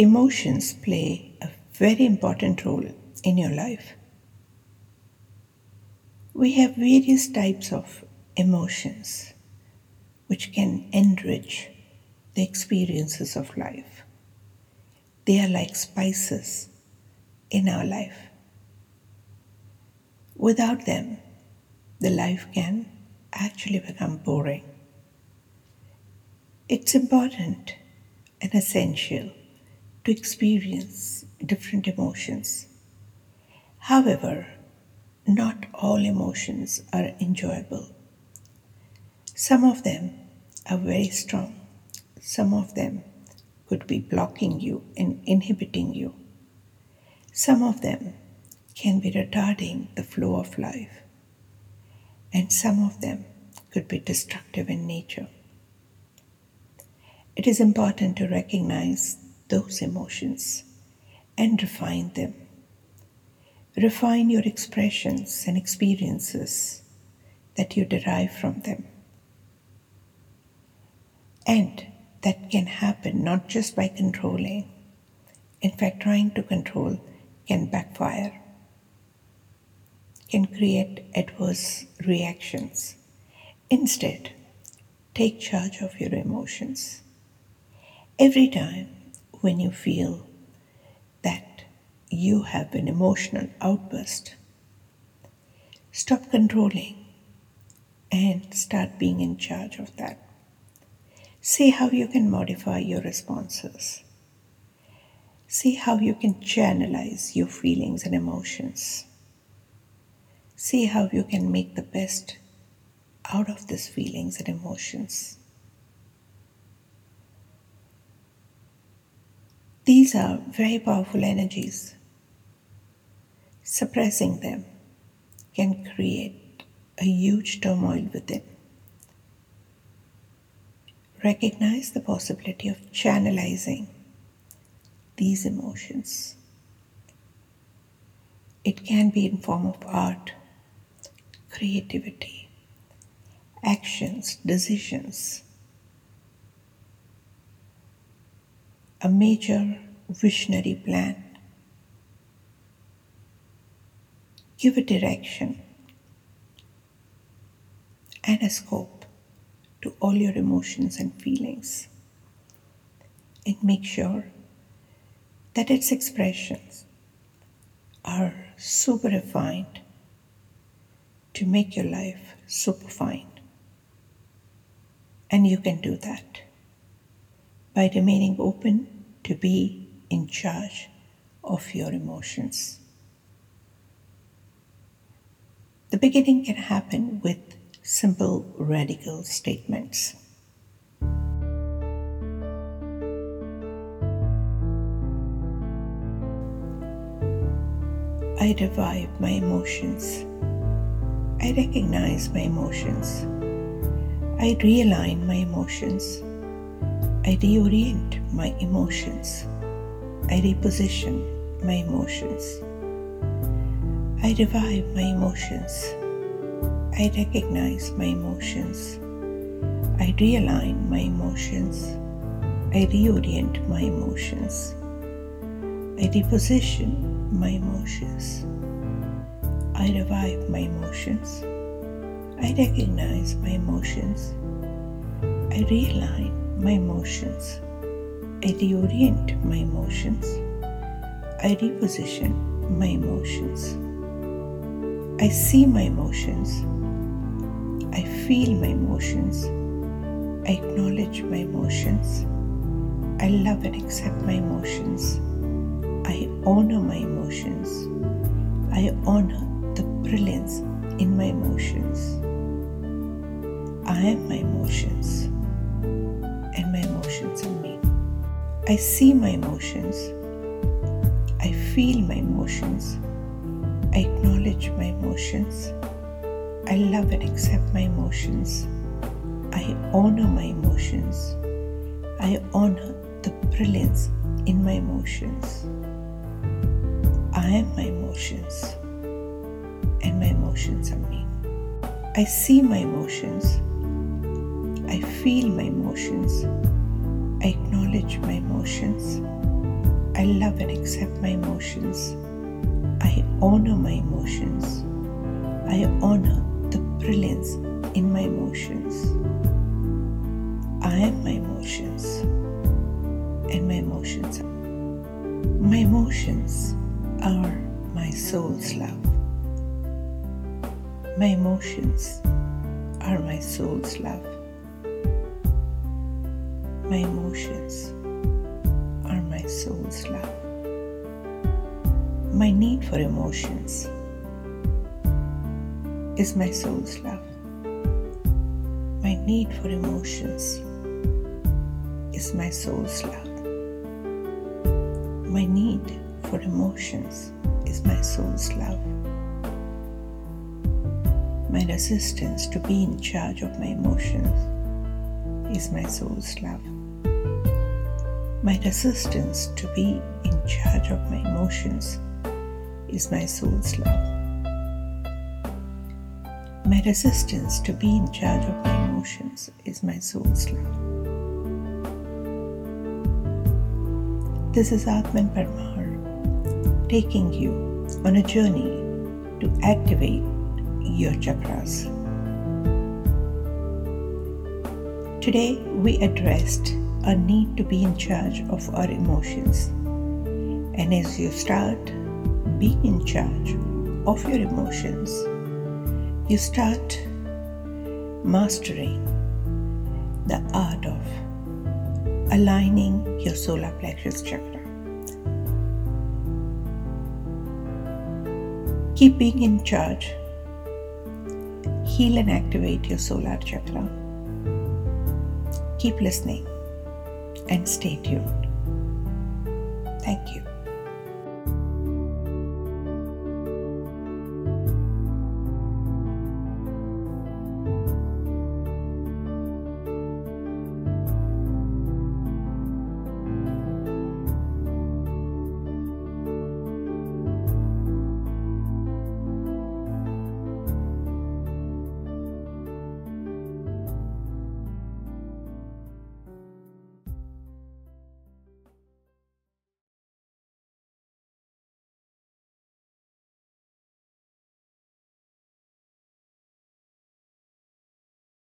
emotions play a very important role in your life. We have various types of emotions which can enrich the experiences of life. They are like spices in our life. Without them, the life can actually become boring. It's important and essential to experience different emotions. However, not all emotions are enjoyable. Some of them are very strong, some of them could be blocking you and inhibiting you. Some of them can be retarding the flow of life, and some of them could be destructive in nature. It is important to recognize those emotions and refine them. Refine your expressions and experiences that you derive from them. And that can happen not just by controlling. In fact, trying to control can backfire, can create adverse reactions. Instead, take charge of your emotions. Every time when you feel that you have an emotional outburst, stop controlling and start being in charge of that. See how you can modify your responses. See how you can channelize your feelings and emotions. See how you can make the best out of these feelings and emotions. These are very powerful energies. Suppressing them can create a huge turmoil within. Recognize the possibility of channelizing these emotions. It can be in form of art, creativity, actions, decisions, a major visionary plan. Give a direction and a scope to all your emotions and feelings. And make sure that its expressions are super refined to make your life super fine. And you can do that by remaining open to be in charge of your emotions. The beginning can happen with simple radical statements. I revive my emotions. I recognize my emotions. I realign my emotions. I reorient my emotions. I reposition my emotions. I revive my emotions. I recognize my emotions. I realign my emotions. I reorient my emotions. I reposition my emotions. I revive my emotions. I recognize my emotions. I realign my emotions. I reorient my emotions. I reposition my emotions. I see my emotions. I feel my emotions. I acknowledge my emotions. I love and accept my emotions. I honor my emotions. I honor the brilliance in my emotions. I am my emotions and my emotions are me. I see my emotions. I feel my emotions. I acknowledge my emotions. I love and accept my emotions. I honor my emotions. I honor the brilliance in my emotions. I am my emotions, and my emotions are me. I see my emotions. I feel my emotions. I acknowledge my emotions. I love and accept my emotions. I honor my emotions. I honor the brilliance in my emotions. I am my emotions, and my emotions my emotions are my soul's love. My emotions are my soul's love. My emotions are my soul's love. My need for emotions is my soul's love. My need for emotions is my soul's love. My need for emotions is my soul's love. My resistance to be in charge of my emotions is my soul's love. My resistance to be in charge of my emotions is my soul's love. My resistance to be in charge of my emotions is my soul's love. This is Atman Parmar taking you on a journey to activate your chakras. Today, we addressed a need to be in charge of our emotions. And as you start being in charge of your emotions, you start mastering the art of aligning your solar plexus chakra. Keep being in charge. Heal and activate your solar chakra. Keep listening and stay tuned. Thank you.